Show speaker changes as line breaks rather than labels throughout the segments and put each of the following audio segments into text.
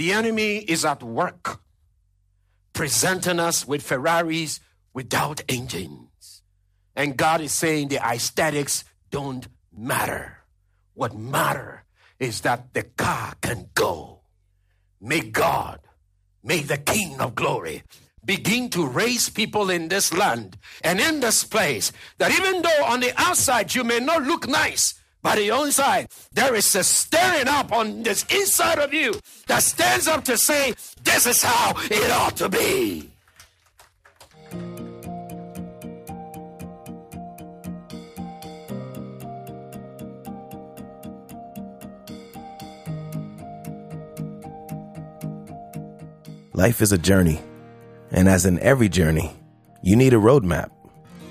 The enemy is at work, presenting us with Ferraris without engines. And God is saying the aesthetics don't matter. What matter is that the car can go. May God, may the King of glory begin to raise people in this land and in this place that even though on the outside you may not look nice, but the inside there is a stirring up on this inside of you that stands up to say, This is how it ought to be.
Life is a journey, and as in every journey, you need a roadmap.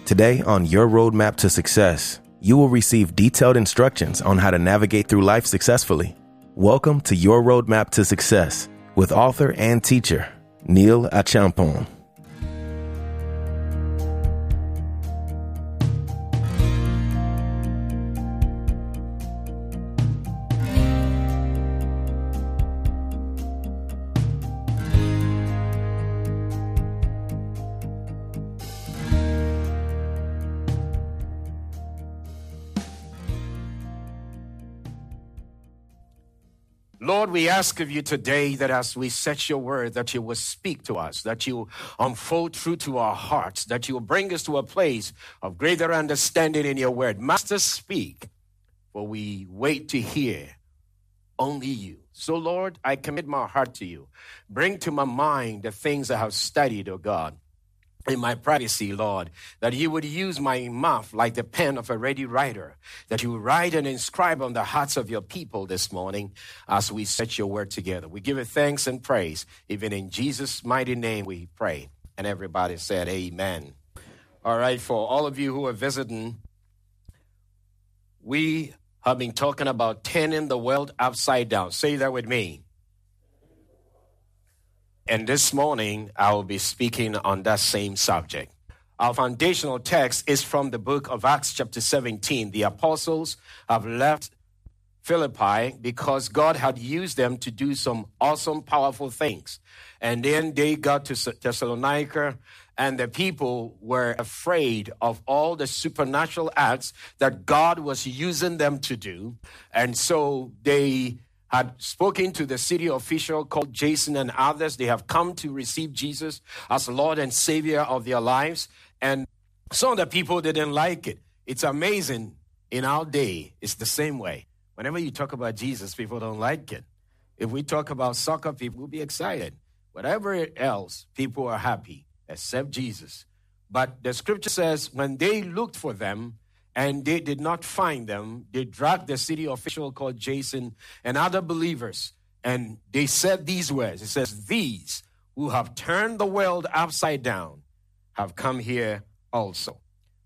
Today, on Your Roadmap to Success, you will receive detailed instructions on how to navigate through life successfully. Welcome to Your Roadmap to Success with author and teacher, Neil Achampong.
We ask of you today that as we set your word, that you will speak to us, that you unfold truth to our hearts, that you will bring us to a place of greater understanding in your word. Master, speak, for we wait to hear only you. So, Lord, I commit my heart to you. Bring to my mind the things I have studied, O God in my privacy, Lord, that you would use my mouth like the pen of a ready writer, that you write and inscribe on the hearts of your people this morning as we set your word together. We give it thanks and praise. Even in Jesus' mighty name we pray. And everybody said, Amen. All right, for all of you who are visiting, we have been talking about turning the world upside down. Say that with me. And this morning, I will be speaking on that same subject. Our foundational text is from the book of Acts, chapter 17. The apostles have left Philippi because God had used them to do some awesome, powerful things. And then they got to Thessalonica, and the people were afraid of all the supernatural acts that God was using them to do. And so they had spoken to the city official called Jason and others. They have come to receive Jesus as Lord and Savior of their lives. And some of the people didn't like it. It's amazing in our day, it's the same way. Whenever you talk about Jesus, people don't like it. If we talk about soccer, people will be excited. Whatever else, people are happy except Jesus. But the scripture says when they looked for them, and they did not find them. They dragged the city official called Jason and other believers, and they said these words. It says, These who have turned the world upside down have come here also.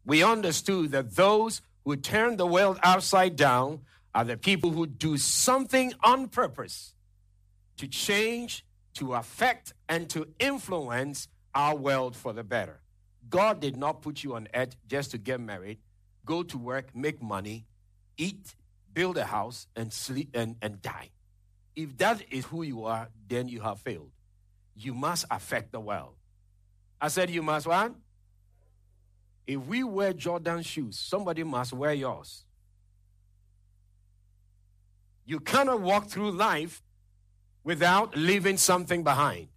We understood that those who turn the world upside down are the people who do something on purpose to change, to affect, and to influence our world for the better. God did not put you on earth just to get married go to work, make money, eat, build a house, and sleep and, and die. If that is who you are, then you have failed. You must affect the world. I said you must what? If we wear Jordan shoes, somebody must wear yours. You cannot walk through life without leaving something behind.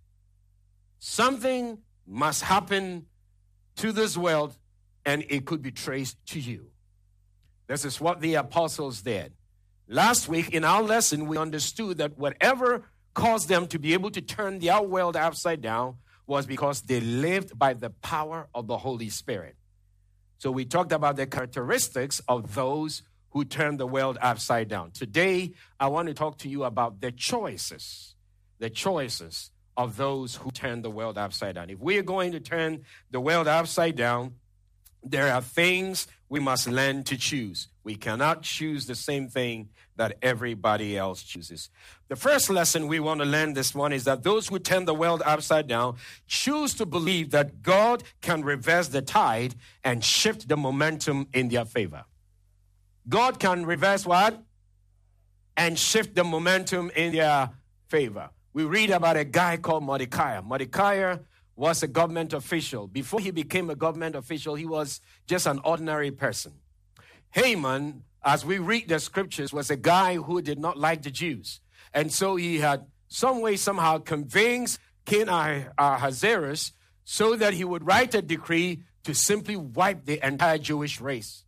Something must happen to this world and it could be traced to you. This is what the apostles did. Last week in our lesson, we understood that whatever caused them to be able to turn their world upside down was because they lived by the power of the Holy Spirit. So we talked about the characteristics of those who turn the world upside down. Today, I want to talk to you about the choices, the choices of those who turn the world upside down. If we are going to turn the world upside down, there are things we must learn to choose. We cannot choose the same thing that everybody else chooses. The first lesson we want to learn this morning is that those who turn the world upside down choose to believe that God can reverse the tide and shift the momentum in their favor. God can reverse what? And shift the momentum in their favor. we read about a guy called Mordecai. Mordecai was a government official. Before he became a government official, he was just an ordinary person. Haman, as we read the scriptures, was a guy who did not like the Jews. And so he had some way, somehow convinced King Ahasuerus so that he would write a decree to simply wipe the entire Jewish race.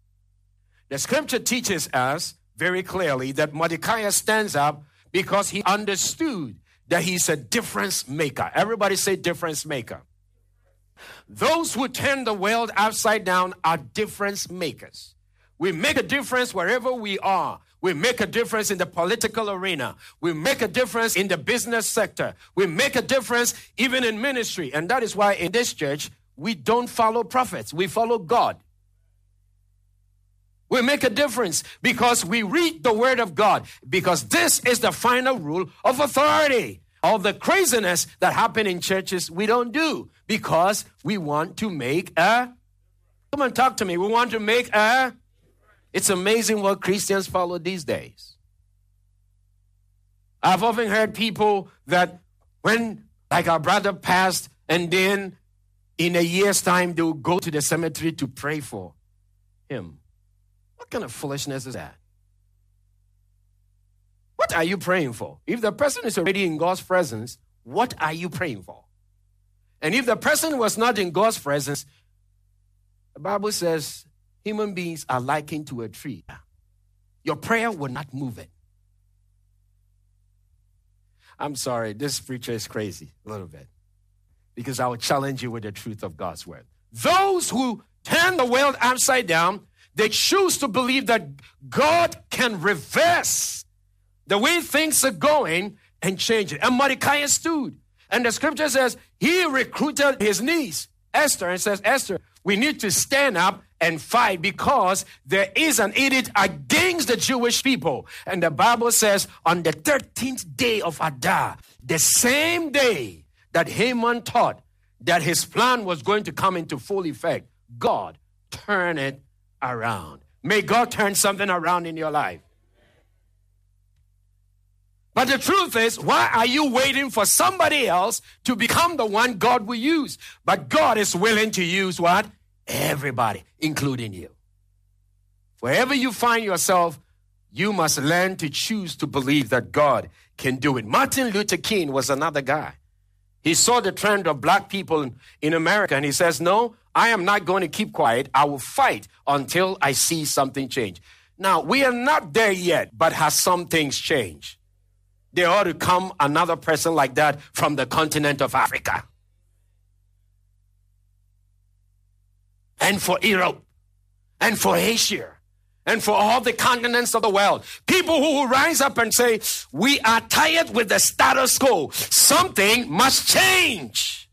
The scripture teaches us very clearly that Mordecai stands up because he understood that he's a difference maker. Everybody say difference maker. Those who turn the world upside down are difference makers. We make a difference wherever we are. We make a difference in the political arena. We make a difference in the business sector. We make a difference even in ministry. And that is why in this church, we don't follow prophets, we follow God. We make a difference because we read the word of God, because this is the final rule of authority. All the craziness that happen in churches, we don't do because we want to make a. Come on, talk to me. We want to make a. It's amazing what Christians follow these days. I've often heard people that when, like our brother passed, and then in a year's time, they will go to the cemetery to pray for him. What kind of foolishness is that? What are you praying for? If the person is already in God's presence, what are you praying for? And if the person was not in God's presence, the Bible says human beings are likened to a tree. Your prayer will not move it. I'm sorry, this preacher is crazy a little bit because I will challenge you with the truth of God's word. Those who turn the world upside down, they choose to believe that God can reverse the way things are going and change it. And Mordecai stood. And the scripture says he recruited his niece, Esther, and says, Esther, we need to stand up and fight because there is an edict against the Jewish people. And the Bible says on the 13th day of Adar, the same day that Haman thought that his plan was going to come into full effect, God turned it around. May God turn something around in your life. But the truth is, why are you waiting for somebody else to become the one God will use? But God is willing to use what? Everybody, including you. Wherever you find yourself, you must learn to choose to believe that God can do it. Martin Luther King was another guy. He saw the trend of black people in America and he says, No, I am not going to keep quiet. I will fight until I see something change. Now, we are not there yet, but has some things changed? There ought to come another person like that from the continent of Africa. And for Europe. And for Asia. And for all the continents of the world. People who will rise up and say, We are tired with the status quo. Something must change.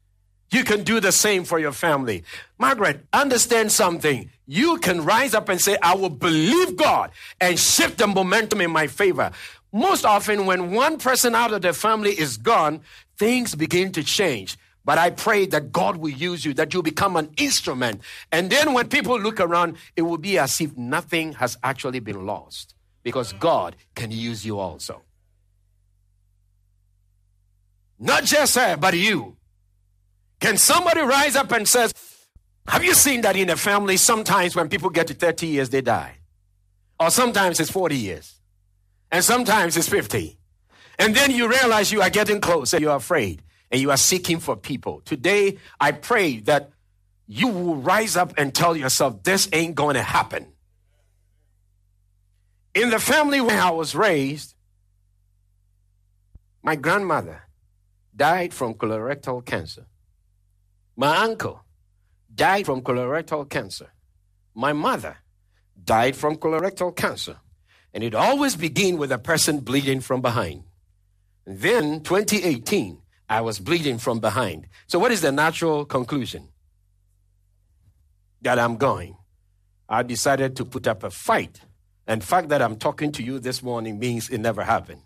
You can do the same for your family. Margaret, understand something. You can rise up and say, I will believe God and shift the momentum in my favor. Most often, when one person out of the family is gone, things begin to change. But I pray that God will use you, that you become an instrument. And then when people look around, it will be as if nothing has actually been lost because God can use you also. Not just her, but you. Can somebody rise up and says, have you seen that in a family? Sometimes when people get to 30 years, they die. Or sometimes it's 40 years and sometimes it's 50. And then you realize you are getting close and you're afraid and you are seeking for people. Today, I pray that you will rise up and tell yourself, this ain't going to happen. In the family where I was raised, my grandmother died from colorectal cancer. My uncle died from colorectal cancer. My mother died from colorectal cancer. And it always begin with a person bleeding from behind. And then 2018, I was bleeding from behind. So what is the natural conclusion? That I'm going. I decided to put up a fight. And the fact that I'm talking to you this morning means it never happened.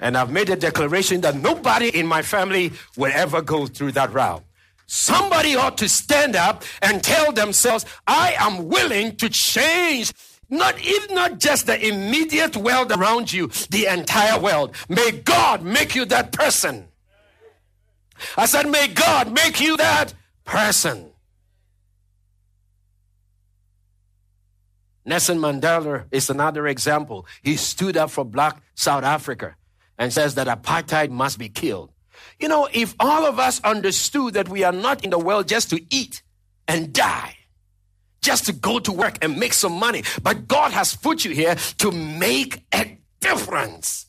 And I've made a declaration that nobody in my family will ever go through that route. Somebody ought to stand up and tell themselves, I am willing to change not if not just the immediate world around you, the entire world. May God make you that person. I said, may God make you that person. Nelson Mandela is another example. He stood up for black South Africa and says that apartheid must be killed. You know, if all of us understood that we are not in the world just to eat and die, just to go to work and make some money, but God has put you here to make a difference.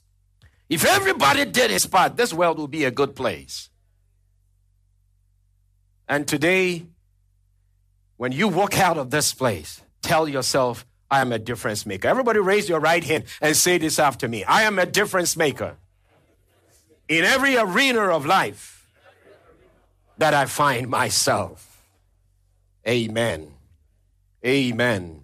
If everybody did his part, this world would be a good place. And today, when you walk out of this place, tell yourself, I am a difference maker. Everybody raise your right hand and say this after me. I am a difference maker in every arena of life that I find myself. Amen. Amen.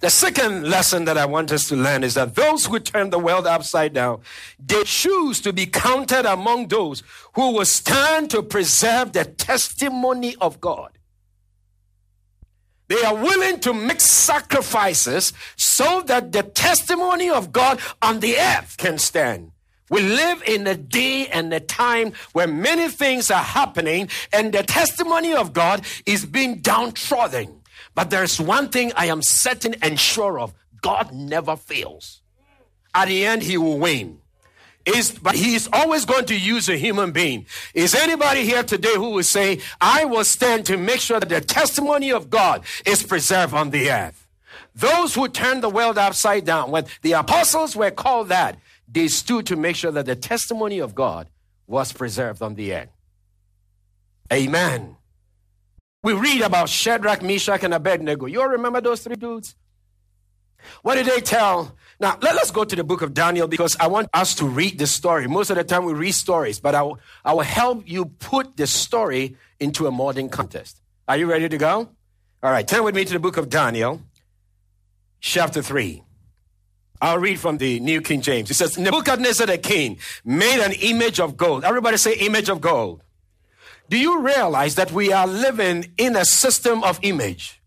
The second lesson that I want us to learn is that those who turn the world upside down, they choose to be counted among those who will stand to preserve the testimony of God. They are willing to make sacrifices so that the testimony of God on the earth can stand. We live in a day and a time where many things are happening and the testimony of God is being downtrodden. But there's one thing I am certain and sure of God never fails. At the end, He will win. Is, but he's always going to use a human being. Is anybody here today who will say, I will stand to make sure that the testimony of God is preserved on the earth? Those who turned the world upside down, when the apostles were called that, they stood to make sure that the testimony of God was preserved on the earth. Amen. We read about Shadrach, Meshach, and Abednego. You all remember those three dudes? What did they tell now, let us go to the book of Daniel because I want us to read the story. Most of the time we read stories, but I will, I will help you put the story into a modern context. Are you ready to go? All right, turn with me to the book of Daniel, chapter 3. I'll read from the New King James. It says, Nebuchadnezzar the king made an image of gold. Everybody say, image of gold. Do you realize that we are living in a system of image?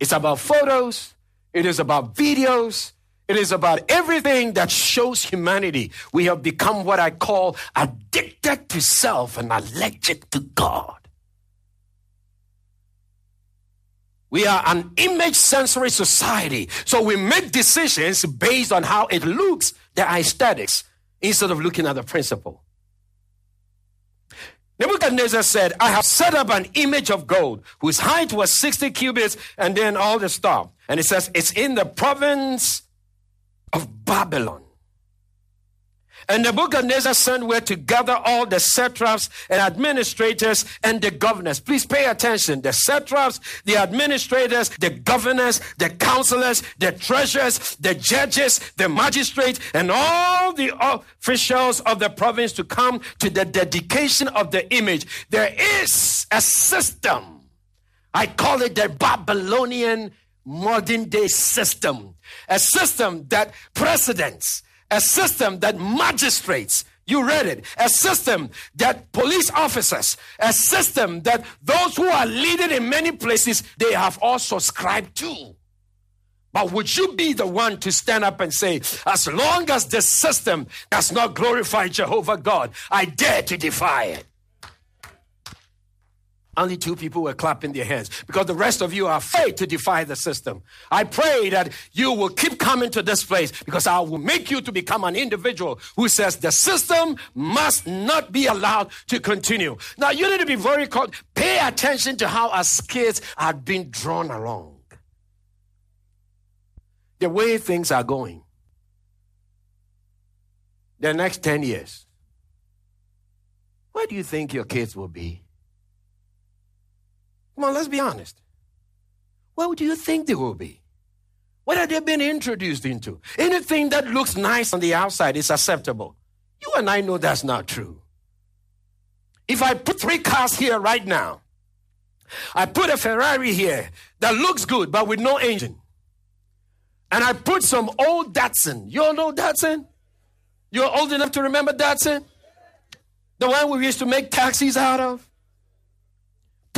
It's about photos, it is about videos. It is about everything that shows humanity. We have become what I call addicted to self and allergic to God. We are an image sensory society. So we make decisions based on how it looks, the aesthetics, instead of looking at the principle. Nebuchadnezzar said, I have set up an image of gold whose height was 60 cubits and then all the stuff. And it says, it's in the province of Babylon. And Nebuchadnezzar sent word to gather all the satraps and administrators and the governors. Please pay attention. The satraps, the administrators, the governors, the counselors, the treasurers, the judges, the magistrates, and all the officials of the province to come to the dedication of the image. There is a system. I call it the Babylonian modern day system. A system that presidents, a system that magistrates, you read it. A system that police officers, a system that those who are leading in many places, they have all subscribed to. But would you be the one to stand up and say, as long as the system does not glorify Jehovah God, I dare to defy it? Only two people were clapping their hands because the rest of you are afraid to defy the system. I pray that you will keep coming to this place because I will make you to become an individual who says the system must not be allowed to continue. Now, you need to be very caught. Pay attention to how our kids are being drawn along. The way things are going. The next 10 years. Where do you think your kids will be? Come on, let's be honest. What do you think they will be? What have they been introduced into? Anything that looks nice on the outside is acceptable. You and I know that's not true. If I put three cars here right now, I put a Ferrari here that looks good but with no engine. And I put some old Datsun. You all know Datsun? You're old enough to remember Datsun? The one we used to make taxis out of?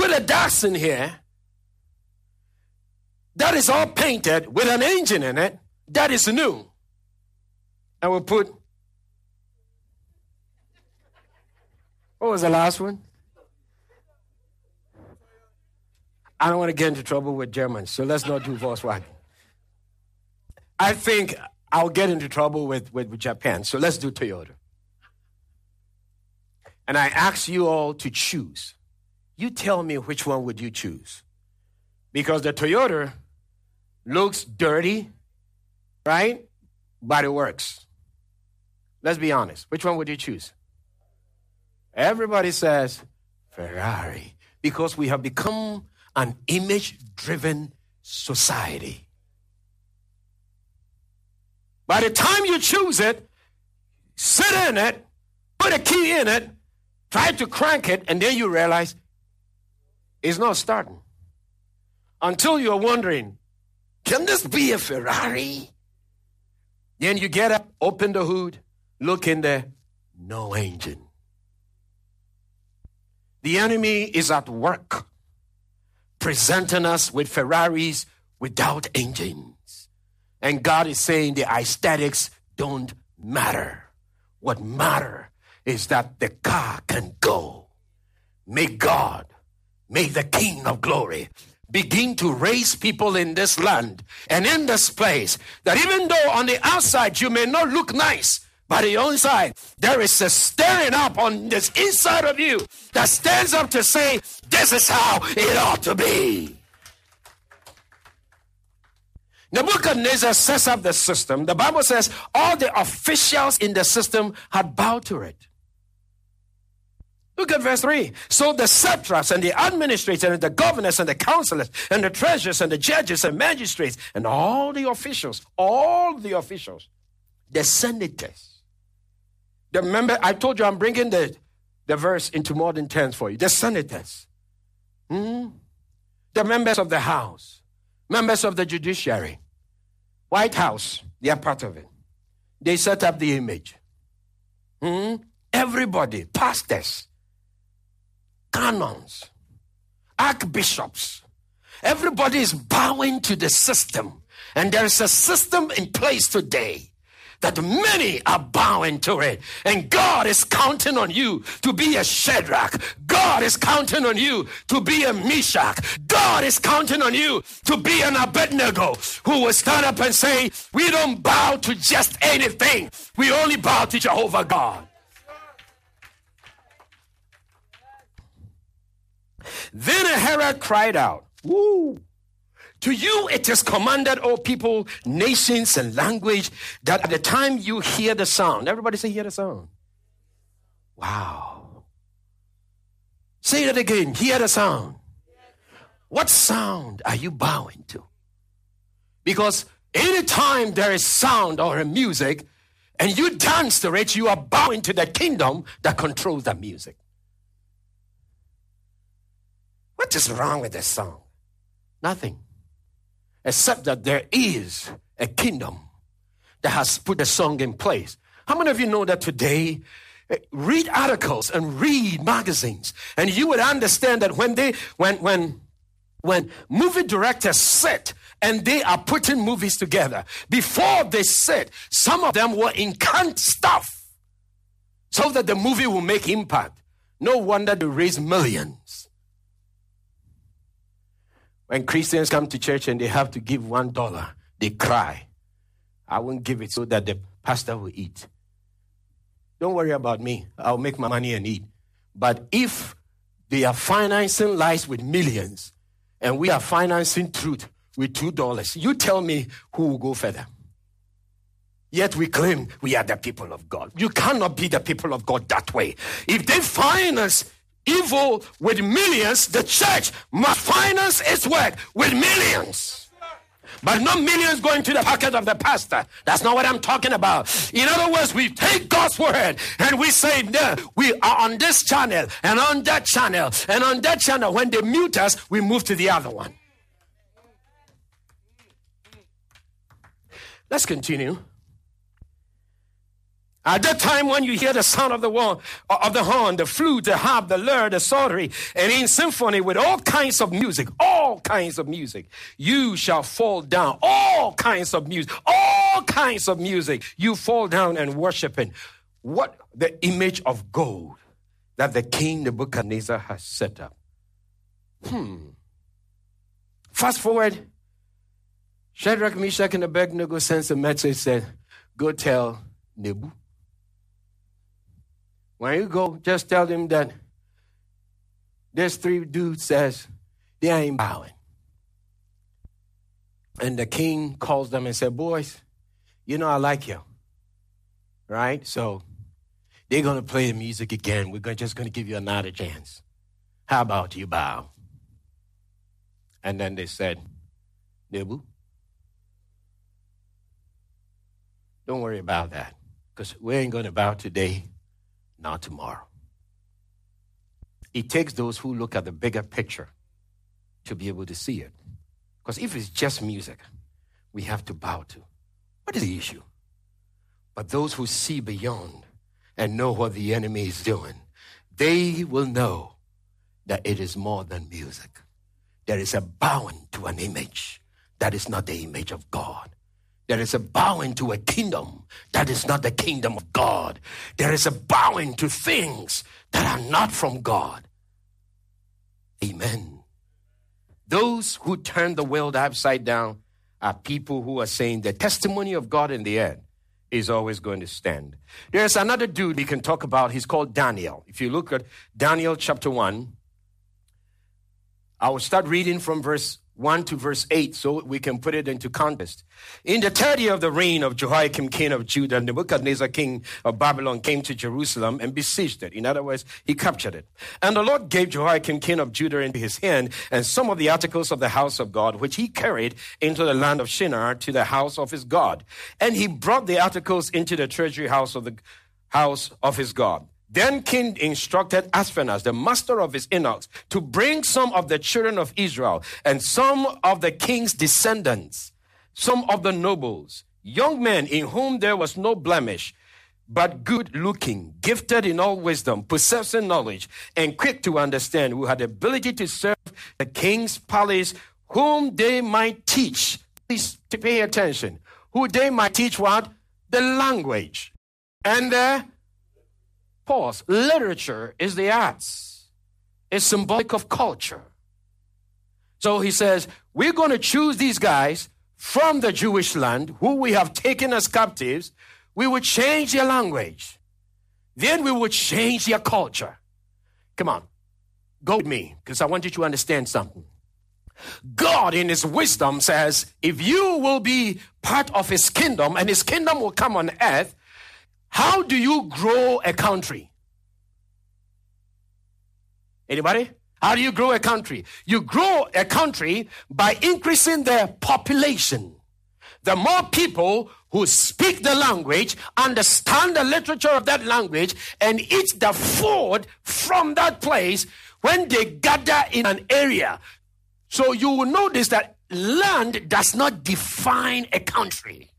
Put a Datsun here that is all painted with an engine in it that is new. And we'll put What was the last one? I don't want to get into trouble with Germans, so let's not do Volkswagen. I think I'll get into trouble with, with, with Japan, so let's do Toyota. And I ask you all to choose. You tell me which one would you choose? Because the Toyota looks dirty, right? But it works. Let's be honest. Which one would you choose? Everybody says Ferrari because we have become an image driven society. By the time you choose it, sit in it, put a key in it, try to crank it, and then you realize it's not starting. Until you're wondering, can this be a Ferrari? Then you get up, open the hood, look in there, no engine. The enemy is at work presenting us with Ferraris without engines. And God is saying the aesthetics don't matter. What matter is that the car can go. May God, may the King of glory begin to raise people in this land and in this place that even though on the outside you may not look nice, but the inside, there is a stirring up on this inside of you that stands up to say, This is how it ought to be. Nebuchadnezzar sets up the system. The Bible says all the officials in the system had bowed to it. Look at verse 3. So the satraps and the administrators and the governors and the counselors and the treasurers and the judges and magistrates and all the officials, all the officials, the senators, the member, I told you I'm bringing the, the verse into modern tense for you. The senators, hmm? the members of the House, members of the judiciary, White House, they are part of it. They set up the image. Hmm? Everybody, pastors, canons, archbishops, everybody is bowing to the system. And there is a system in place today that many are bowing to it. And God is counting on you to be a Shadrach. God is counting on you to be a Meshach. God is counting on you to be an Abednego who will stand up and say, We don't bow to just anything, we only bow to Jehovah God. Then herald cried out, Woo! To you it is commanded, O people, nations, and language, that at the time you hear the sound, everybody say, hear the sound. Wow. Say that again, hear the sound. What sound are you bowing to? Because anytime there is sound or a music, and you dance to it, you are bowing to the kingdom that controls the music. What is wrong with this song? Nothing except that there is a kingdom that has put the song in place. How many of you know that today? Eh, read articles and read magazines, and you would understand that when they when when when movie directors sit and they are putting movies together, before they sit, some of them will incant stuff so that the movie will make impact. No wonder they raise millions. When Christians come to church and they have to give one dollar, they cry. I won't give it so that the pastor will eat. Don't worry about me. I'll make my money and eat. But if they are financing lies with millions and we are financing truth with two dollars, you tell me who will go further. Yet we claim we are the people of God. You cannot be the people of God that way. If they finance evil with millions, the church must finance its work with millions. But not millions going to the pocket of the pastor. That's not what I'm talking about. In other words, we take God's word and we say, no, we are on this channel and on that channel and on that channel. When they mute us, we move to the other one. Let's continue. At that time, when you hear the sound of the horn, of the horn, the flute, the harp, the lyre, the psaltery, and in symphony with all kinds of music, all kinds of music, you shall fall down. All kinds of music, all kinds of music. You fall down and worship What the image of gold that the king Nebuchadnezzar has set up. Hmm. Fast forward, Shadrach, Meshach, and Abednego sends a message said, Go tell Nebu. When you go, just tell them that there's three dudes says they ain't bowing. And the king calls them and said, Boys, you know I like you. Right? So they're gonna play the music again. We're just gonna give you another chance. How about you bow? And then they said, Nebu, don't worry about that. Because we ain't gonna bow today, not tomorrow. It takes those who look at the bigger picture to be able to see it. Because if it's just music, we have to bow to. What is the issue? But those who see beyond and know what the enemy is doing, they will know that it is more than music. There is a bowing to an image that is not the image of God. There is a bowing to a kingdom that is not the kingdom of God. There is a bowing to things that are not from God. Amen. Those who turn the world upside down are people who are saying the testimony of God in the end is always going to stand. There's another dude we can talk about. He's called Daniel. If you look at Daniel chapter 1, I will start reading from verse 1 to verse 8 so we can put it into context. In the third year of the reign of Jehoiakim, king of Judah, Nebuchadnezzar, king of Babylon, came to Jerusalem and besieged it. In other words, he captured it. And the Lord gave Jehoiakim, king of Judah, into his hand and some of the articles of the house of God, which he carried into the land of Shinar to the house of his God. And he brought the articles into the treasury house of the house of his God. Then King instructed Ashpenaz, the master of his eunuchs, to bring some of the children of Israel and some of the king's descendants, some of the nobles, young men in whom there was no blemish, but good looking, gifted in all wisdom, possessing knowledge, and quick to understand, who had ability to serve the king's palace, whom they might teach. Please to pay attention. Who they might teach what? The language and the Pause. Literature is the arts. It's symbolic of culture. So he says, we're going to choose these guys from the Jewish land who we have taken as captives. We would change their language. Then we would change their culture. Come on, go with me, because I want you to understand something. God, in His wisdom, says, if you will be part of His kingdom and His kingdom will come on earth, how do you grow a country? Anybody? How do you grow a country? You grow a country by increasing the population. The more people who speak the language, understand the literature of that language, and eat the food from that place when they gather in an area. So you will notice that land does not define a country,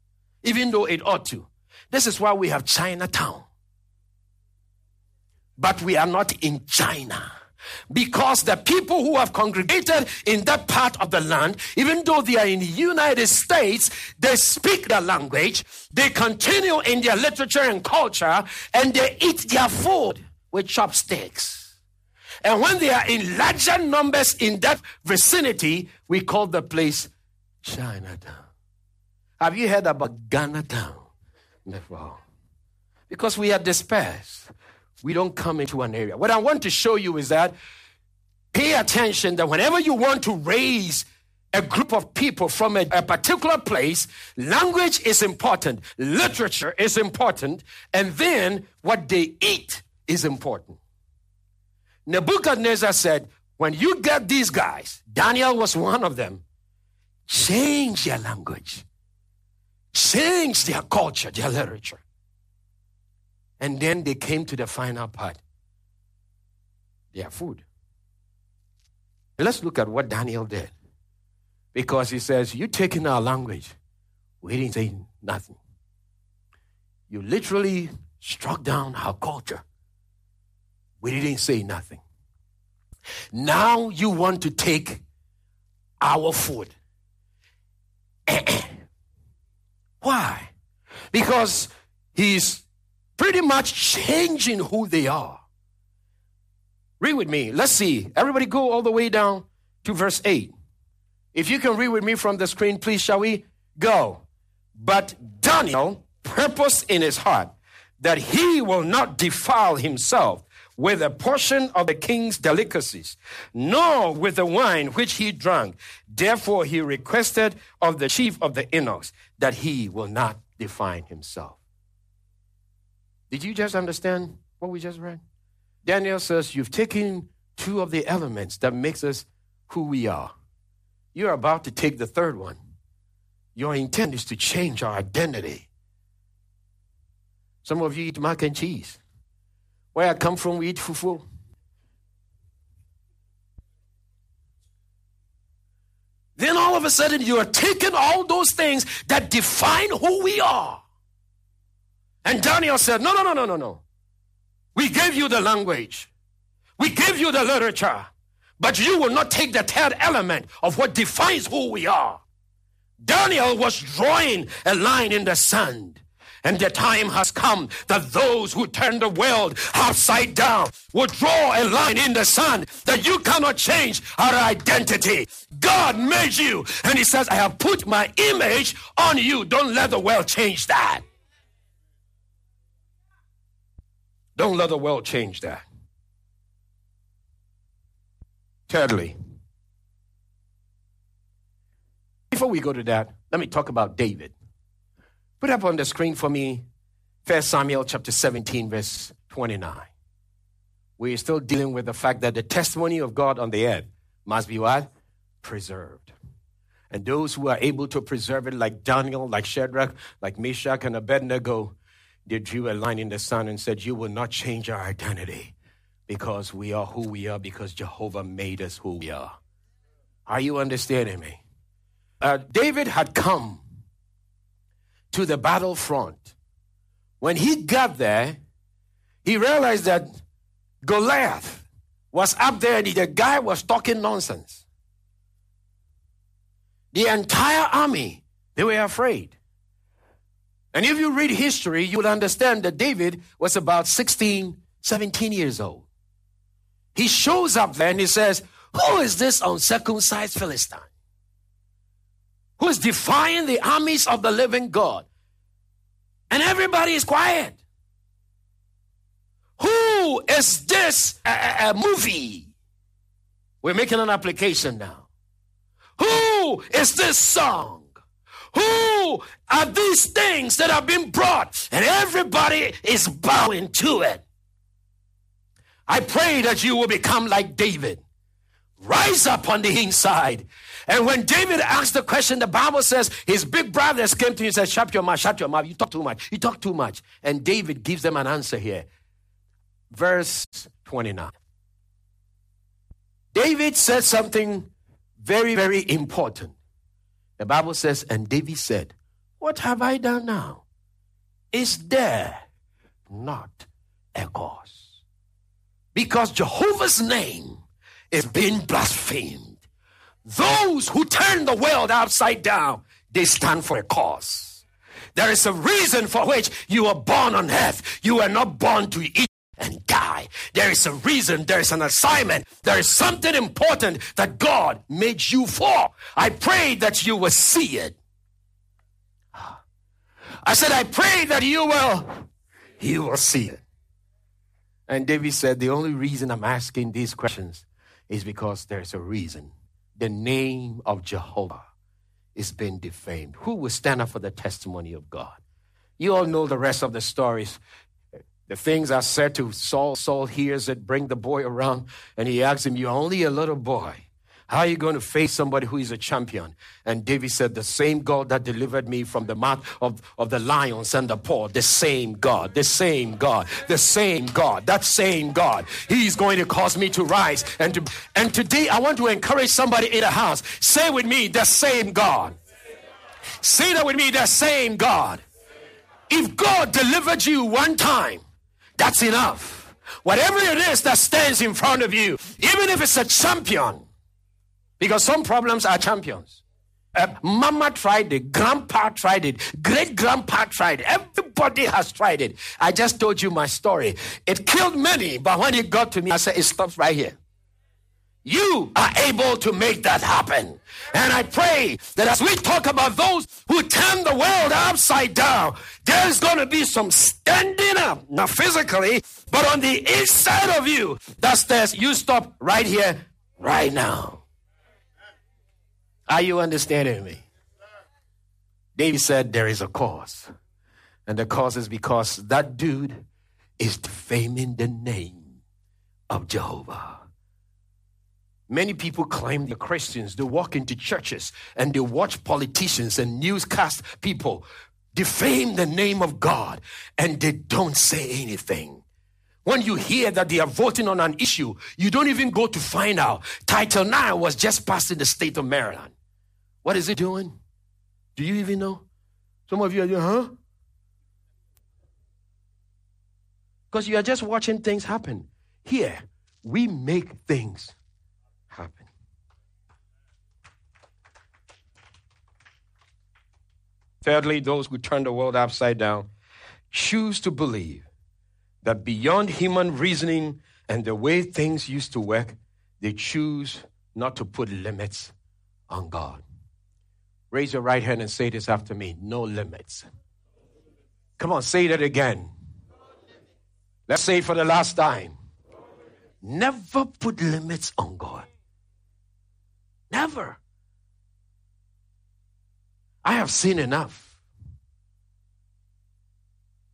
even though it ought to. This is why we have Chinatown. But we are not in China. Because the people who have congregated in that part of the land, even though they are in the United States, they speak the language, they continue in their literature and culture, and they eat their food with chopsticks. And when they are in larger numbers in that vicinity, we call the place Chinatown. Have you heard about Ghana Town? Never. Because we are dispersed. We don't come into an area. What I want to show you is that pay attention that whenever you want to raise a group of people from a, a, particular place, language is important, literature is important, and then what they eat is important. Nebuchadnezzar said, When you get these guys, Daniel was one of them, change their language change their culture, their literature. And then they came to the final part their food. Let's look at what Daniel did. Because he says, You taking our language, we didn't say nothing. You literally struck down our culture. We didn't say nothing. Now you want to take our food. Why? Because he's pretty much changing who they are. Read with me. Let's see. Everybody go all the way down to verse 8. If you can read with me from the screen, please, shall we? Go. But Daniel purposed in his heart that he will not defile himself with a portion of the king's delicacies, nor with the wine which he drank. Therefore, he requested of the chief of the eunuchs that he will not define himself. Did you just understand what we just read? Daniel says, You've taken two of the elements that makes us who we are. You're about to take the third one. Your intent is to change our identity. Some of you eat mac and cheese. Where I come from, we eat fufu. Then all of a sudden, you are taking all those things that define who we are. And Daniel said, No, no, no, no, no, no. We gave you the language, we gave you the literature, but you will not take the third element of what defines who we are. Daniel was drawing a line in the sand. And the time has come that those who turn the world upside down will draw a line in the sand that you cannot change our identity. God made you, and He says, I have put my image on you. Don't let the world change that. Don't let the world change that. Thirdly, before we go to that, let me talk about David. Put up on the screen for me 1 Samuel chapter 17, verse 29. We're still dealing with the fact that the testimony of God on the earth must be what? Preserved. And those who are able to preserve it, like Daniel, like Shadrach, like Meshach, and Abednego, they drew a line in the sand and said, You will not change our identity because we are who we are, because Jehovah made us who we are. Are you understanding me? Uh, David had come to the battlefront. When he got there, he realized that Goliath was up there and the guy was talking nonsense. The entire army, they were afraid. And if you read history, you will understand that David was about 16, 17 years old. He shows up there and he says, Who is this uncircumcised Philistine? Who is defying the armies of the living God. And everybody is quiet. Who is this a, a movie? We're making an application now. Who is this song? Who are these things that have been brought? And everybody is bowing to it. I pray that you will become like David. Rise up on the inside and when David asked the question, the Bible says his big brothers came to him and said, Shut your mouth, shut your mouth. You talk too much. You talk too much. And David gives them an answer here. Verse 29. David said something very, very important. The Bible says, And David said, What have I done now? Is there not a cause? Because Jehovah's name is being blasphemed. Those who turn the world upside down, they stand for a cause. There is a reason for which you are born on earth. You are not born to eat and die. There is a reason, there is an assignment, there is something important that God made you for. I pray that you will see it. I said, I pray that you will, you will see it. And David said, The only reason I'm asking these questions is because there's a reason the name of Jehovah is being defamed. Who will stand up for the testimony of God? You all know the rest of the stories. The things are said to Saul. Saul hears it, bring the boy around, and he asks him, You're only a little boy. How are you going to face somebody who is a champion? And David said, The same God that delivered me from the mouth of, of the lions and the paw, the same God, the same God, the same God, that same God. He's going to cause me to rise. And, to, and today I want to encourage somebody in the house. Say with me, the same God. Say that with me, the same God. If God delivered you one time, that's enough. Whatever it is that stands in front of you, even if it's a champion, because some problems are champions. Uh, mama tried it, grandpa tried it, great grandpa tried it. Everybody has tried it. I just told you my story. It killed many, but when it got to me, I said, it stops right here. You are able to make that happen. And I pray that as we talk about those who turn the world upside down, there's going to be some standing up, not physically, but on the inside of you that says, you stop right here, right now. Are you understanding me? David said, There is a cause. And the cause is because that dude is defaming the name of Jehovah. Many people claim they're Christians. They walk into churches and they watch politicians and newscast people defame the name of God and they don't say anything. When you hear that they are voting on an issue, you don't even go to find out. Title 9 was just passed in the state of Maryland. What is it doing? Do you even know? Some of you are doing, huh? Because you are just watching things happen. Here, we make things happen. Thirdly, those who turn the world upside down choose to believe that beyond human reasoning and the way things used to work, they choose not to put limits on God. Raise your right hand and say this after me no limits. Come on, say that again. Let's say for the last time. Never put limits on God. Never. I have seen enough.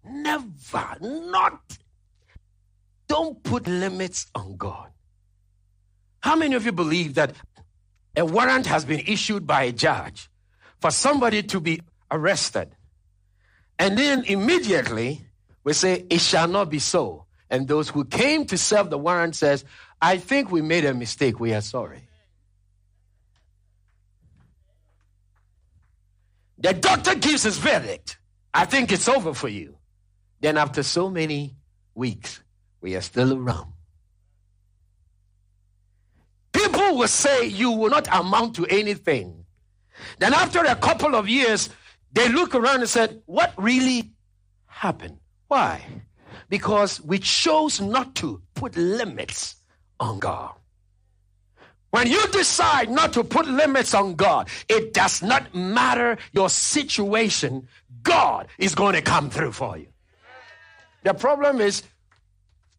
Never, not. Don't put limits on God. How many of you believe that a warrant has been issued by a judge for somebody to be arrested? And then immediately we say, It shall not be so. And those who came to serve the warrant says, I think we made a mistake. We are sorry. The doctor gives his verdict. I think it's over for you. Then, after so many weeks, we are still around. People will say you will not amount to anything. Then, after a couple of years, they look around and said, What really happened? Why? Because we chose not to put limits on God. When you decide not to put limits on God, it does not matter your situation, God is going to come through for you. The problem is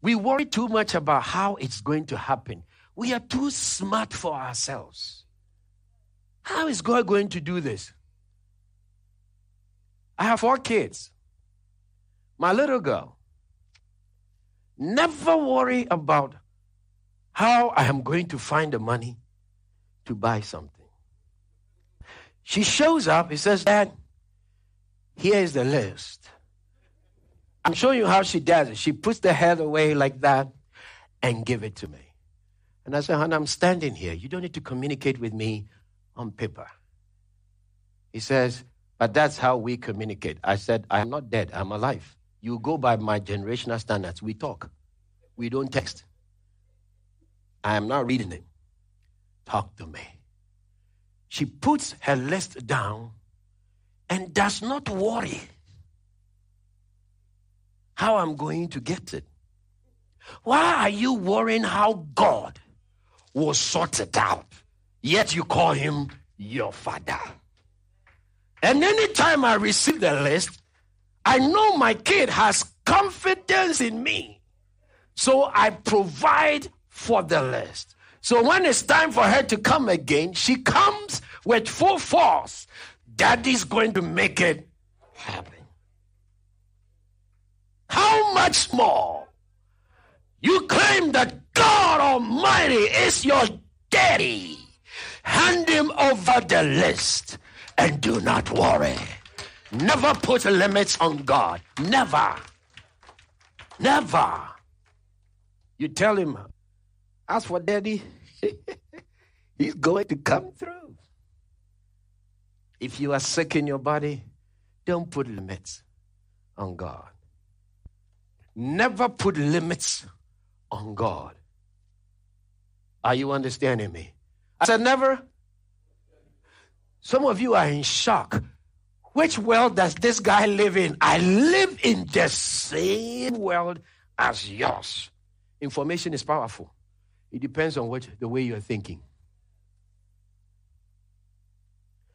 we worry too much about how it's going to happen. We are too smart for ourselves. How is God going to do this? I have four kids. My little girl, never worry about how I am going to find the money to buy something. She shows up, he says, Dad, here is the list. I'm showing you how she does it. She puts the head away like that and give it to me. And I said, honey, I'm standing here. You don't need to communicate with me on paper. He says, but that's how we communicate. I said, I'm not dead, I'm alive. You go by my generational standards. We talk, we don't text. I am not reading it. Talk to me. She puts her list down and does not worry how I'm going to get it. Why are you worrying how God will sort it out? Yet you call him your father. And anytime I receive the list, I know my kid has confidence in me. So I provide for the list. So when it's time for her to come again, she comes with full force. Daddy's going to make it happen. How much more? You claim that God Almighty is your daddy. Hand him over the list and do not worry. Never put limits on God. Never. Never. You tell him, as for daddy, he's going to come through. If you are sick in your body, don't put limits on God. Never put limits on God. Are you understanding me? I said, never. Some of you are in shock. Which world does this guy live in? I live in the same world as yours. Information is powerful. It depends on what the way you're thinking.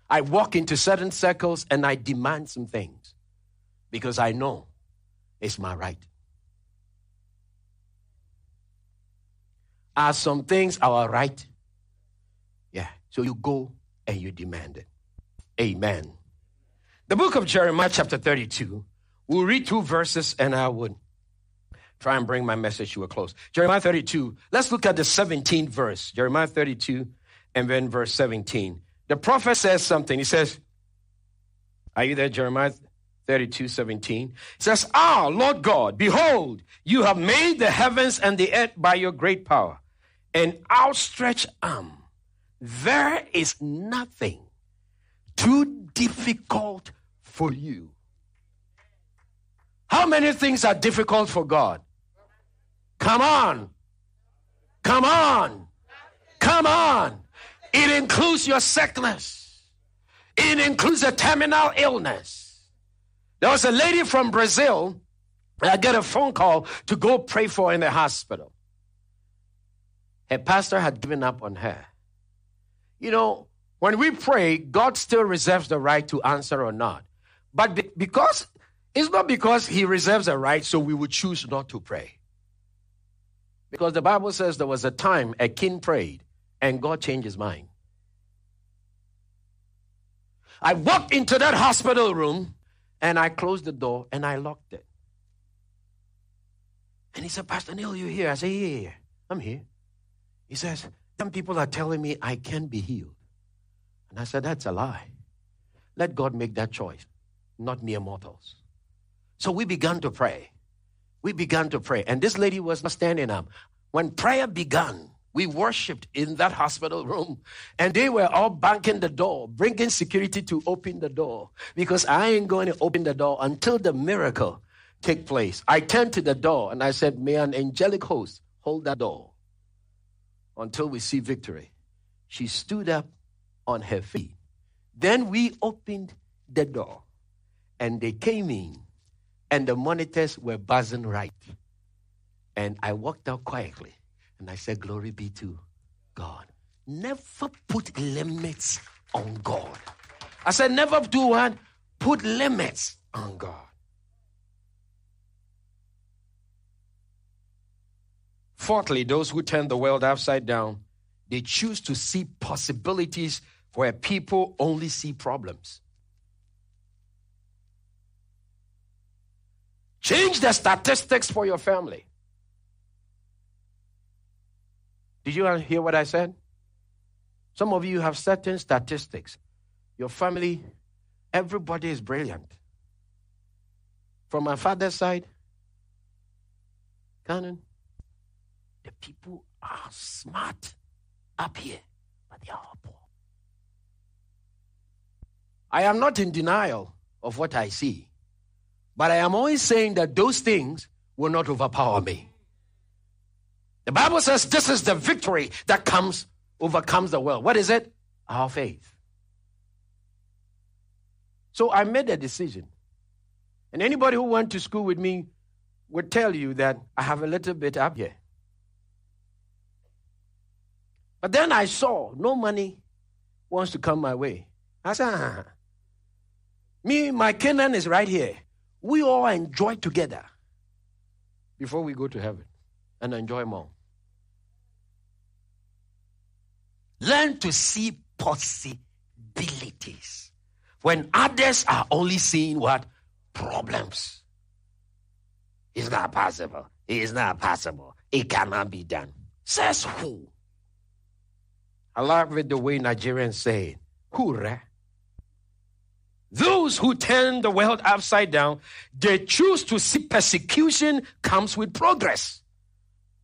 I walk into certain circles and I demand some things because I know it's my right. Are some things our right? So you go and you demand it. Amen. The book of Jeremiah, chapter 32. We'll read two verses and I would try and bring my message to a close. Jeremiah 32. Let's look at the 17th verse. Jeremiah 32 and then verse 17. The prophet says something. He says, Are you there, Jeremiah 32, 17? He says, Ah, Lord God, behold, you have made the heavens and the earth by your great power and outstretched arm. There is nothing too difficult for you. How many things are difficult for God? Come on. Come on. Come on. It includes your sickness. It includes a terminal illness. There was a lady from Brazil I get a phone call to go pray for in the hospital. Her pastor had given up on her. You know, when we pray, God still reserves the right to answer or not. But because it's not because he reserves a right, so we would choose not to pray. Because the Bible says there was a time a king prayed and God changed his mind. I walked into that hospital room and I closed the door and I locked it. And he said, Pastor Neil, you here? I said, yeah, yeah, yeah, I'm here. He says, Some people are telling me I can't be healed. And I said, That's a lie. Let God make that choice, not mere mortals. So we began to pray we began to pray. And this lady was standing up. When prayer began, we worshiped in that hospital room and they were all banking the door, bringing security to open the door because I ain't going to open the door until the miracle take place. I turned to the door and I said, may an angelic host hold that door until we see victory. She stood up on her feet. Then we opened the door and they came in and the monitors were buzzing right. And I walked out quietly and I said, Glory be to God. Never put limits on God. I said, never do what? Put limits on God. Fourthly, those who turn the world upside down, they choose to see possibilities where people only see problems. Change the statistics for your family. Did you hear what I said? Some of you have certain statistics. Your family, everybody is brilliant. From my father's side, Canon, the people are smart up here, but they are poor. I am not in denial of what I see. But I am always saying that those things will not overpower me. The Bible says this is the victory that comes, overcomes the world. What is it? Our faith. So I made a decision. And anybody who went to school with me would tell you that I have a little bit up here. But then I saw no money wants to come my way. I said, ah, me, my Canaan is right here we all enjoy together before we go to heaven and enjoy more. Learn to see possibilities when others are only seeing what? Problems. It's not possible. It's not possible. It cannot be done. Says who? I love it the way Nigerians say, who? Those who turn the world upside down, they choose to see persecution comes with progress.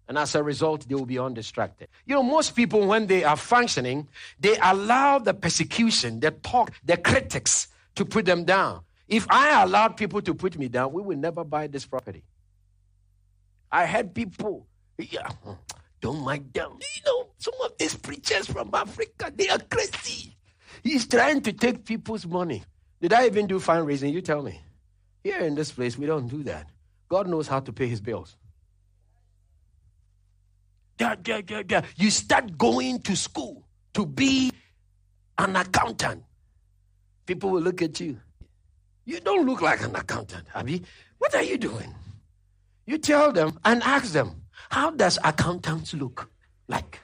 And as a result, they will be undistracted. You know, most people, when they are functioning, they allow the persecution, the talk, the critics to put them down. If I allowed people to put me down, we would never buy this property. I had people, yeah, don't mind them. You know, some of these preachers from Africa, they are crazy. He's trying to take people's money. Did I even do fundraising? You tell me. Here in this place, we don't do that. God knows how to pay his bills. You start going to school to be an accountant. People will look at you. You don't look like an accountant, Abby. What are you doing? You tell them and ask them, how does accountants look like?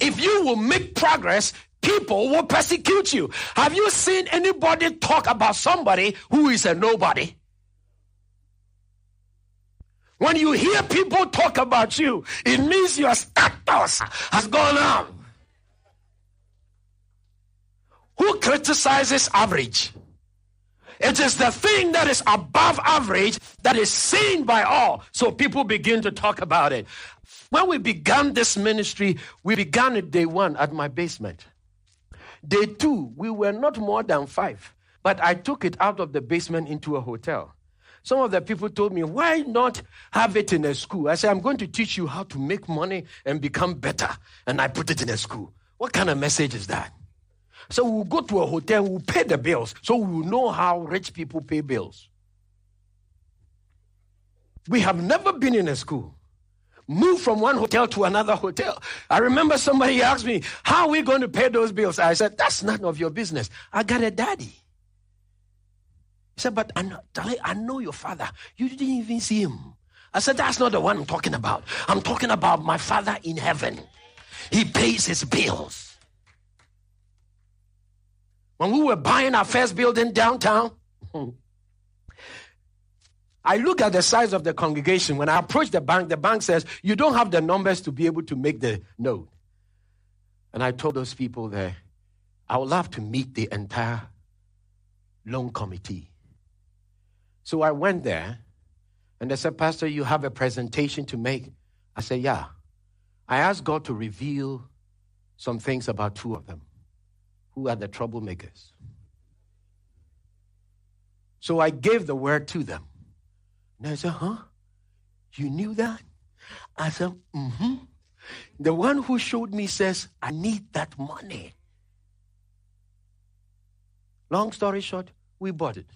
If you will make progress, people will persecute you. Have you seen anybody talk about somebody who is a nobody? When you hear people talk about you, it means your status has gone up. Who criticizes average? It is the thing that is above average that is seen by all. So people begin to talk about it. When we began this ministry, we began it day one at my basement. Day two, we were not more than five, but I took it out of the basement into a hotel. Some of the people told me, why not have it in a school? I said, I'm going to teach you how to make money and become better. And I put it in a school. What kind of message is that? So we'll go to a hotel, we'll pay the bills, so we'll know how rich people pay bills. We have never been in a school. Move from one hotel to another hotel. I remember somebody asked me, How are we going to pay those bills? I said, That's none of your business. I got a daddy. He said, But I know, I know your father. You didn't even see him. I said, That's not the one I'm talking about. I'm talking about my father in heaven. He pays his bills. When we were buying our first building downtown, I look at the size of the congregation. When I approach the bank, the bank says, You don't have the numbers to be able to make the note. And I told those people there, I would love to meet the entire loan committee. So I went there and they said, Pastor, you have a presentation to make. I said, Yeah. I asked God to reveal some things about two of them who are the troublemakers. So I gave the word to them. And I said, Huh? You knew that? I said, Mm hmm. The one who showed me says, I need that money. Long story short, we bought it.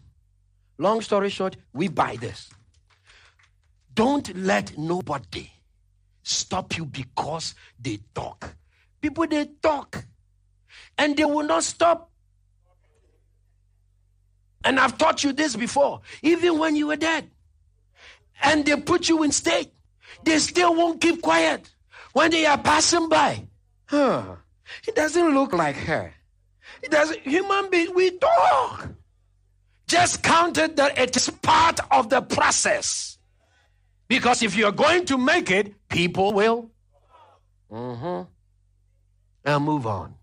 Long story short, we buy this. Don't let nobody stop you because they talk. People, they talk and they will not stop. And I've taught you this before, even when you were dead and they put you in state, they still won't keep quiet when they are passing by. Huh. It doesn't look like her. It doesn't. Human beings, we talk. Just counted that it is part of the process. Because if you're going to make it, people will. Mm-hmm. And move on.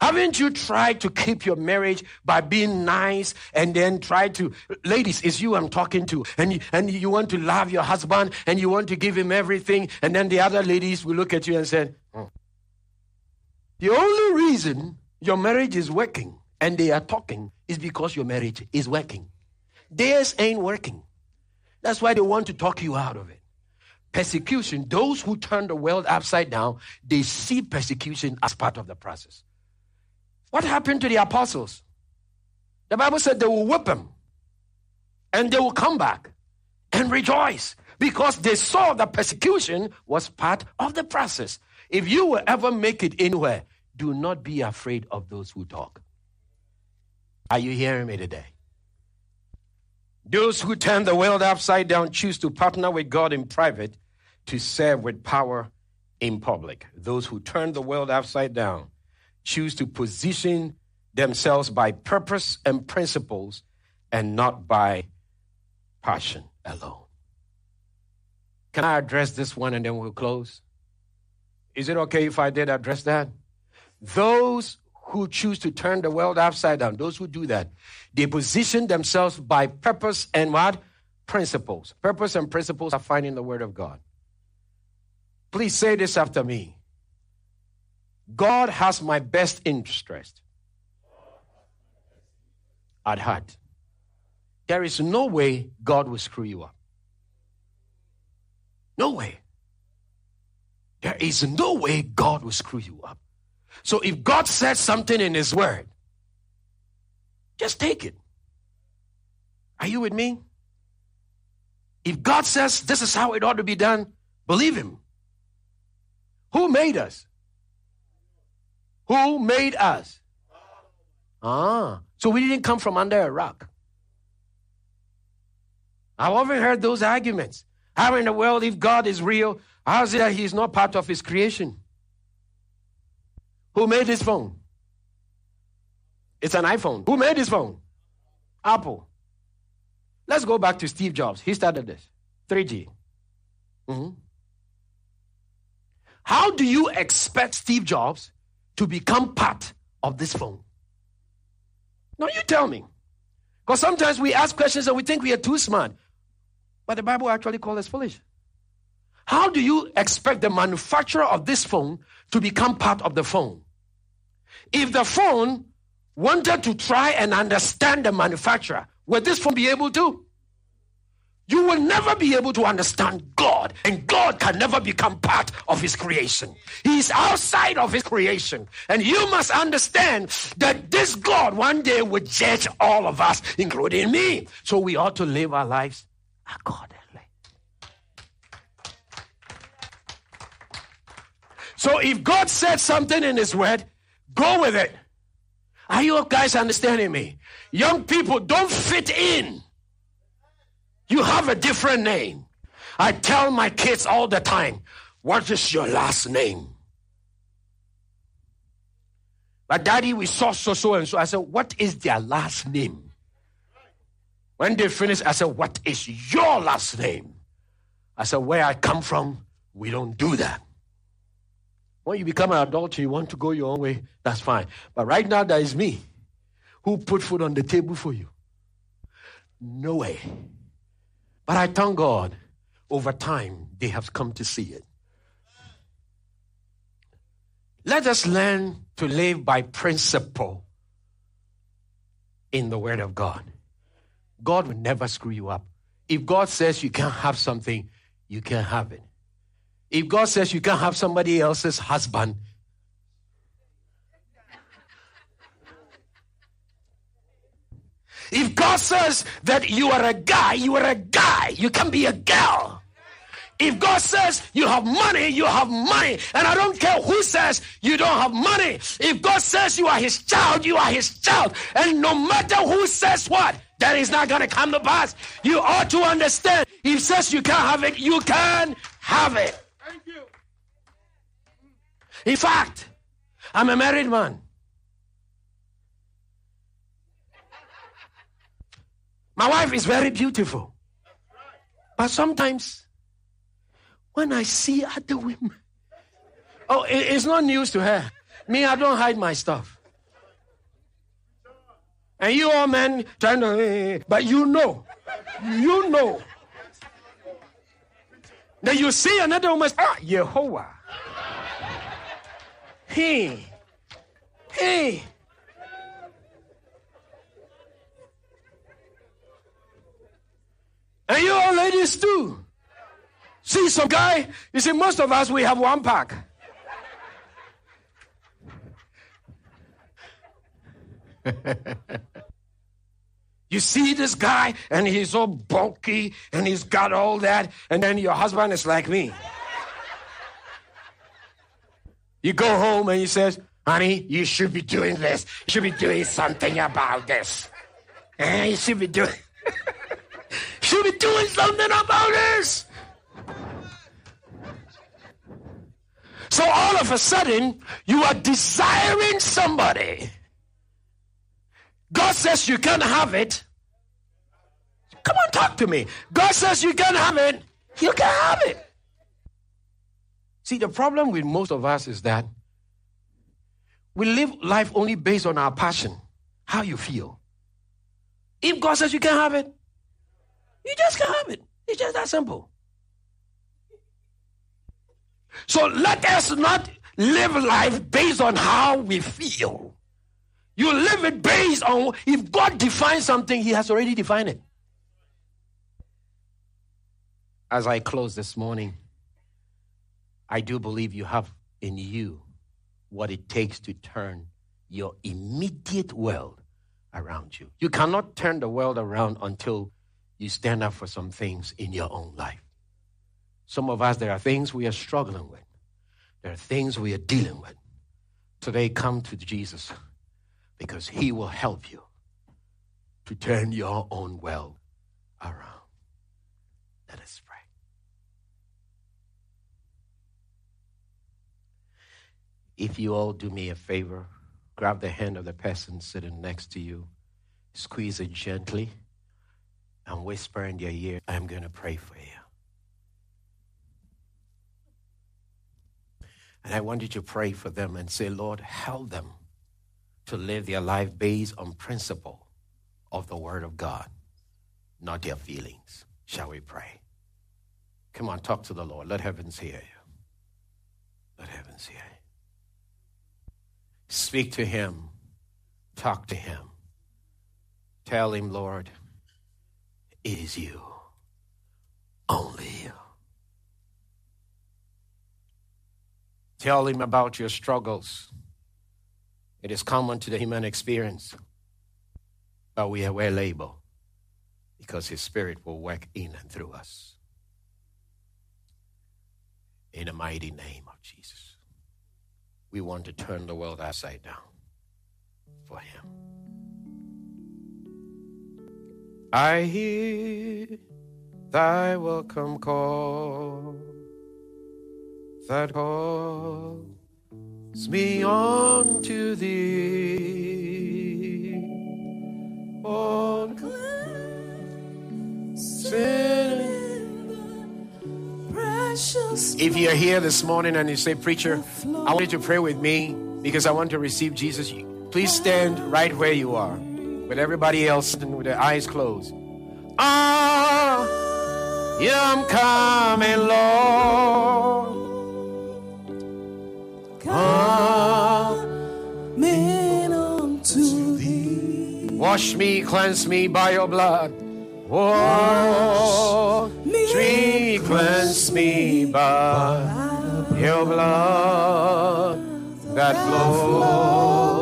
Haven't you tried to keep your marriage by being nice and then try to, ladies, it's you I'm talking to, and you, and you want to love your husband and you want to give him everything, and then the other ladies will look at you and say, oh. The only reason your marriage is working and they are talking is because your marriage is working. Theirs ain't working. That's why they want to talk you out of it. Persecution, those who turn the world upside down, they see persecution as part of the process. What happened to the apostles? The Bible said they will whip them and they will come back and rejoice because they saw that persecution was part of the process. If you will ever make it anywhere, do not be afraid of those who talk. Are you hearing me today? Those who turn the world upside down choose to partner with God in private to serve with power in public. Those who turn the world upside down choose to position themselves by purpose and principles and not by passion alone. Can I address this one and then we'll close? Is it okay if I did address that? Those who choose to turn the world upside down, those who do that, they position themselves by purpose and what? Principles. Purpose and principles are found in the Word of God. Please say this after me. God has my best interest at heart. There is no way God will screw you up. No way. There is no way God will screw you up. So if God says something in His Word, just take it. Are you with me? If God says this is how it ought to be done, believe Him. Who made us? Who made us? Ah, so we didn't come from under a rock. I've often heard those arguments. How in the world, if God is real, how is it that He's not part of His creation? Who made this phone? It's an iPhone. Who made this phone? Apple. Let's go back to Steve Jobs. He started this 3G. Mm-hmm. How do you expect Steve Jobs to become part of this phone? Now, you tell me. Because sometimes we ask questions and we think we are too smart. But the Bible actually calls us foolish. How do you expect the manufacturer of this phone to become part of the phone? If the phone wanted to try and understand the manufacturer, would this phone be able to? You will never be able to understand God, and God can never become part of His creation. He is outside of His creation. And you must understand that this God one day will judge all of us, including me. So we ought to live our lives accordingly. So if God said something in His Word, go with it. Are you guys understanding me? Young people don't fit in. You have a different name. I tell my kids all the time, what is your last name? But daddy, we saw so so and so. I said, what is their last name? When they finished, I said, what is your last name? I said, where I come from, we don't do that. When you become an adult, you want to go your own way, that's fine. But right now, there is me who put food on the table for you. No way. But I thank God, over time, they have come to see it. Let us learn to live by principle in the Word of God. God will never screw you up. If God says you can't have something, you can't have it. If God says you can't have somebody else's husband, If God says that you are a guy, you are a guy. You can be a girl. If God says you have money, you have money. And I don't care who says you don't have money. If God says you are his child, you are his child. And no matter who says what, that is not going to come to pass. You ought to understand. If he says you can't have it, you can have it. Thank you. In fact, I'm a married man. My wife is very beautiful. But sometimes when I see other women, oh, it's not news to her. Me, I don't hide my stuff. And you all men trying to, but you know, you know. Then you see another woman, ah, Yehovah. Hey, hey. And you all ladies too. See some guy, you see, most of us, we have one pack. you see this guy, and he's all bulky, and he's got all that, and then your husband is like me. You go home and he says, honey, you should be doing this. You should be doing something about this. And you should be doing should be doing something about this. So all of a sudden, you are desiring somebody. God says you can't have it. Come on, talk to me. God says you can't have it. You can have it. See, the problem with most of us is that we live life only based on our passion, how you feel. If God says you can't have it, you just can't have it. It's just that simple. So let us not live life based on how we feel. You live it based on if God defines something, He has already defined it. As I close this morning, I do believe you have in you what it takes to turn your immediate world around you. You cannot turn the world around until you stand up for some things in your own life. Some of us, there are things we are struggling with, there are things we are dealing with. Today, come to Jesus because He will help you to turn your own world around. Let us pray. If you all do me a favor, grab the hand of the person sitting next to you, squeeze it gently, and whisper in your ear, I'm going to pray for you. And I want you to pray for them and say, Lord, help them to live their life based on principle of the Word of God, not their feelings. Shall we pray? Come on, talk to the Lord. Let heavens hear you. Let heavens hear you. Speak to him. Talk to him. Tell him, Lord, it is you. Only you. Tell him about your struggles. It is common to the human experience, but we are well able because his spirit will work in and through us. In the mighty name of Jesus we want to turn the world upside down for Him. I hear thy welcome call that calls me on to thee. On sin if you're here this morning and you say, Preacher, I want you to pray with me because I want to receive Jesus, please stand right where you are with everybody else with their eyes closed. Ah, I'm coming, Lord. Coming unto thee. Wash me, cleanse me by your blood. Wash me, cleanse me by your blood that flows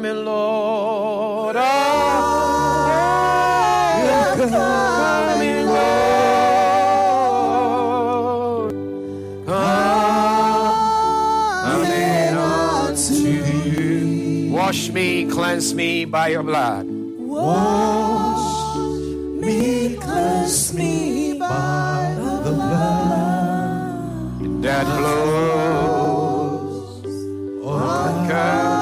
I am coming, Lord. I am coming, Lord. Coming unto you. Wash me, cleanse me by your blood.
Wash me, cleanse me by the blood
that flows on oh, Calvary.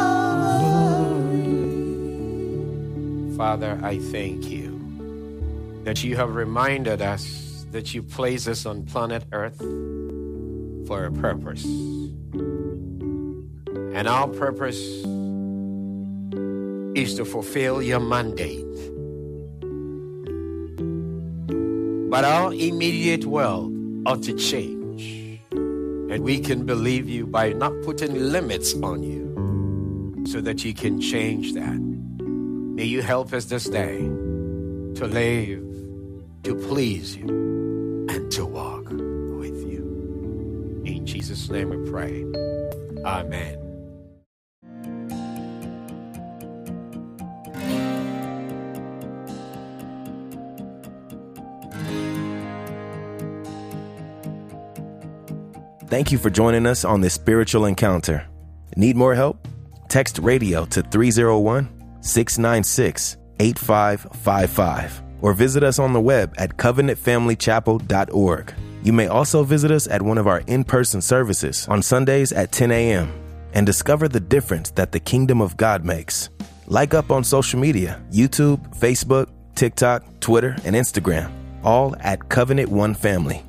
Father, I thank you that you have reminded us that you place us on planet Earth for a purpose. And our purpose is to fulfill your mandate. But our immediate world ought to change. And we can believe you by not putting limits on you so that you can change that. May you help us this day to live, to please you, and to walk with you. In Jesus' name we pray. Amen.
Thank you for joining us on this spiritual encounter. Need more help? Text radio to 301 696 8555 or visit us on the web at covenantfamilychapel.org. You may also visit us at one of our in person services on Sundays at 10 a.m. and discover the difference that the kingdom of God makes. Like up on social media YouTube, Facebook, TikTok, Twitter, and Instagram, all at Covenant One Family.